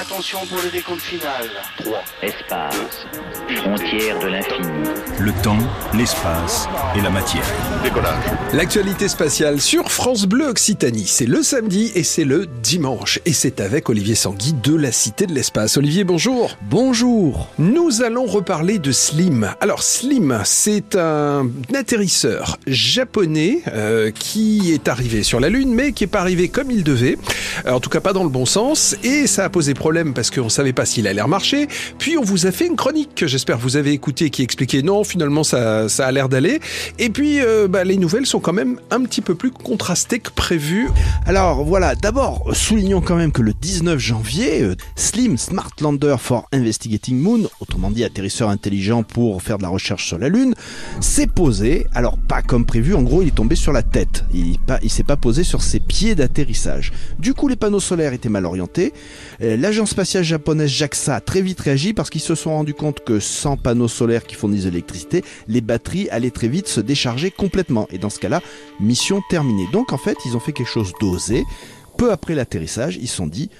Attention pour le décompte final. 3. Espace. Frontière de l'infini. Le temps, l'espace et la matière. Décollage. L'actualité spatiale sur France Bleu Occitanie, c'est le samedi et c'est le dimanche. Et c'est avec Olivier Sanguy de la Cité de l'Espace. Olivier, bonjour. Bonjour. Nous allons reparler de Slim. Alors Slim, c'est un atterrisseur japonais euh, qui est arrivé sur la Lune, mais qui n'est pas arrivé comme il devait. Euh, en tout cas, pas dans le bon sens. Et ça a posé problème parce qu'on ne savait pas s'il allait remarcher. Puis on vous a fait une chronique que j'espère vous avez écoutée qui expliquait non, finalement ça, ça a l'air d'aller. Et puis euh, bah, les nouvelles sont quand même un petit peu plus contrastées que prévu. Alors voilà, d'abord, soulignons quand même que le 19 janvier, euh, Slim Smart Lander for Investigating Moon, autrement dit atterrisseur intelligent pour faire de la recherche sur la Lune, s'est posé. Alors pas comme prévu, en gros il est tombé sur la tête. Il, il s'est pas posé sur ses pieds d'atterrissage. Du coup les panneaux solaires étaient mal orientés. Euh, L'agence spatiale japonaise JAXA a très vite réagi parce qu'ils se sont rendus compte que sans panneaux solaires qui fournissent de l'électricité, les batteries allaient très vite se décharger complètement. Et dans ce cas-là, mission terminée. Donc en fait, ils ont fait quelque chose d'osé. Peu après l'atterrissage, ils se sont dit,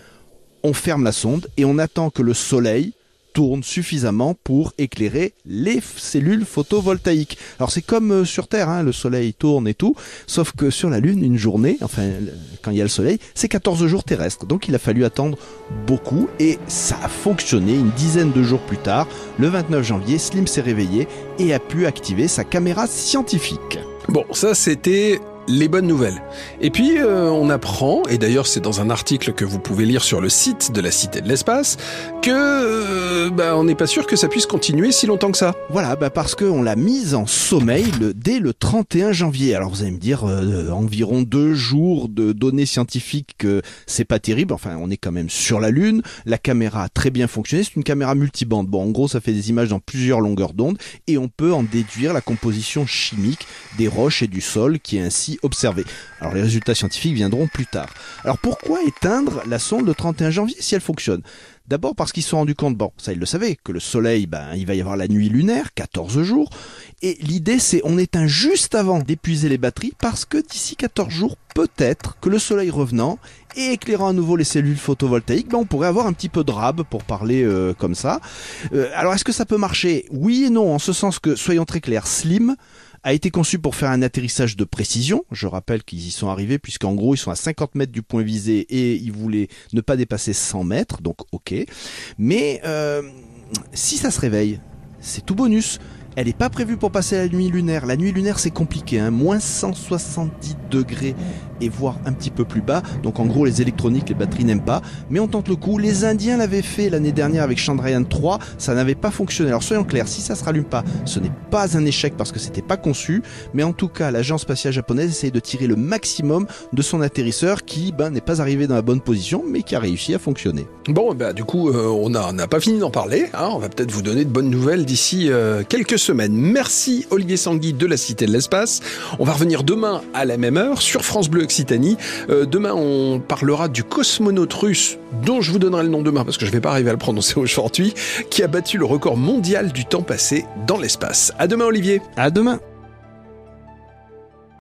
on ferme la sonde et on attend que le soleil tourne suffisamment pour éclairer les cellules photovoltaïques. Alors c'est comme euh, sur Terre, hein, le soleil tourne et tout, sauf que sur la Lune, une journée, enfin quand il y a le soleil, c'est 14 jours terrestres. Donc il a fallu attendre beaucoup et ça a fonctionné une dizaine de jours plus tard. Le 29 janvier, Slim s'est réveillé et a pu activer sa caméra scientifique. Bon, ça c'était les bonnes nouvelles. Et puis euh, on apprend, et d'ailleurs c'est dans un article que vous pouvez lire sur le site de la Cité de l'Espace, que euh, bah, on n'est pas sûr que ça puisse continuer si longtemps que ça. Voilà, bah parce qu'on l'a mise en sommeil dès le 31 janvier. Alors vous allez me dire, euh, environ deux jours de données scientifiques, que c'est pas terrible. Enfin, on est quand même sur la Lune. La caméra a très bien fonctionné. C'est une caméra multibande. Bon, en gros, ça fait des images dans plusieurs longueurs d'onde et on peut en déduire la composition chimique des roches et du sol qui est ainsi Alors les résultats scientifiques viendront plus tard. Alors pourquoi éteindre la sonde le 31 janvier si elle fonctionne? D'abord parce qu'ils se sont rendus compte, bon, ça ils le savaient, que le soleil, ben, il va y avoir la nuit lunaire, 14 jours, et l'idée c'est on éteint juste avant d'épuiser les batteries, parce que d'ici 14 jours, peut-être que le soleil revenant et éclairant à nouveau les cellules photovoltaïques, ben, on pourrait avoir un petit peu de rab pour parler euh, comme ça. Euh, alors est-ce que ça peut marcher? Oui et non, en ce sens que, soyons très clairs, Slim a été conçu pour faire un atterrissage de précision. Je rappelle qu'ils y sont arrivés puisqu'en gros ils sont à 50 mètres du point visé et ils voulaient ne pas dépasser 100 mètres, donc ok. Mais euh, si ça se réveille, c'est tout bonus. Elle n'est pas prévue pour passer la nuit lunaire. La nuit lunaire c'est compliqué, hein. moins 170 degrés et voire un petit peu plus bas. Donc en gros les électroniques, les batteries n'aiment pas. Mais on tente le coup. Les Indiens l'avaient fait l'année dernière avec Chandrayaan 3, ça n'avait pas fonctionné. Alors soyons clairs, si ça se rallume pas, ce n'est pas un échec parce que c'était pas conçu. Mais en tout cas, l'agence spatiale japonaise essaye de tirer le maximum de son atterrisseur qui ben, n'est pas arrivé dans la bonne position mais qui a réussi à fonctionner. Bon, bah du coup, euh, on n'a pas fini d'en parler. Hein. on va peut-être vous donner de bonnes nouvelles d'ici euh, quelques semaines. Merci Olivier Sanguy de la Cité de l'Espace. On va revenir demain à la même heure sur France Bleu Occitanie. Euh, demain, on parlera du cosmonaute russe dont je vous donnerai le nom demain parce que je vais pas arriver à le prononcer aujourd'hui, qui a battu le record mondial du temps passé dans l'espace. À demain Olivier. À demain.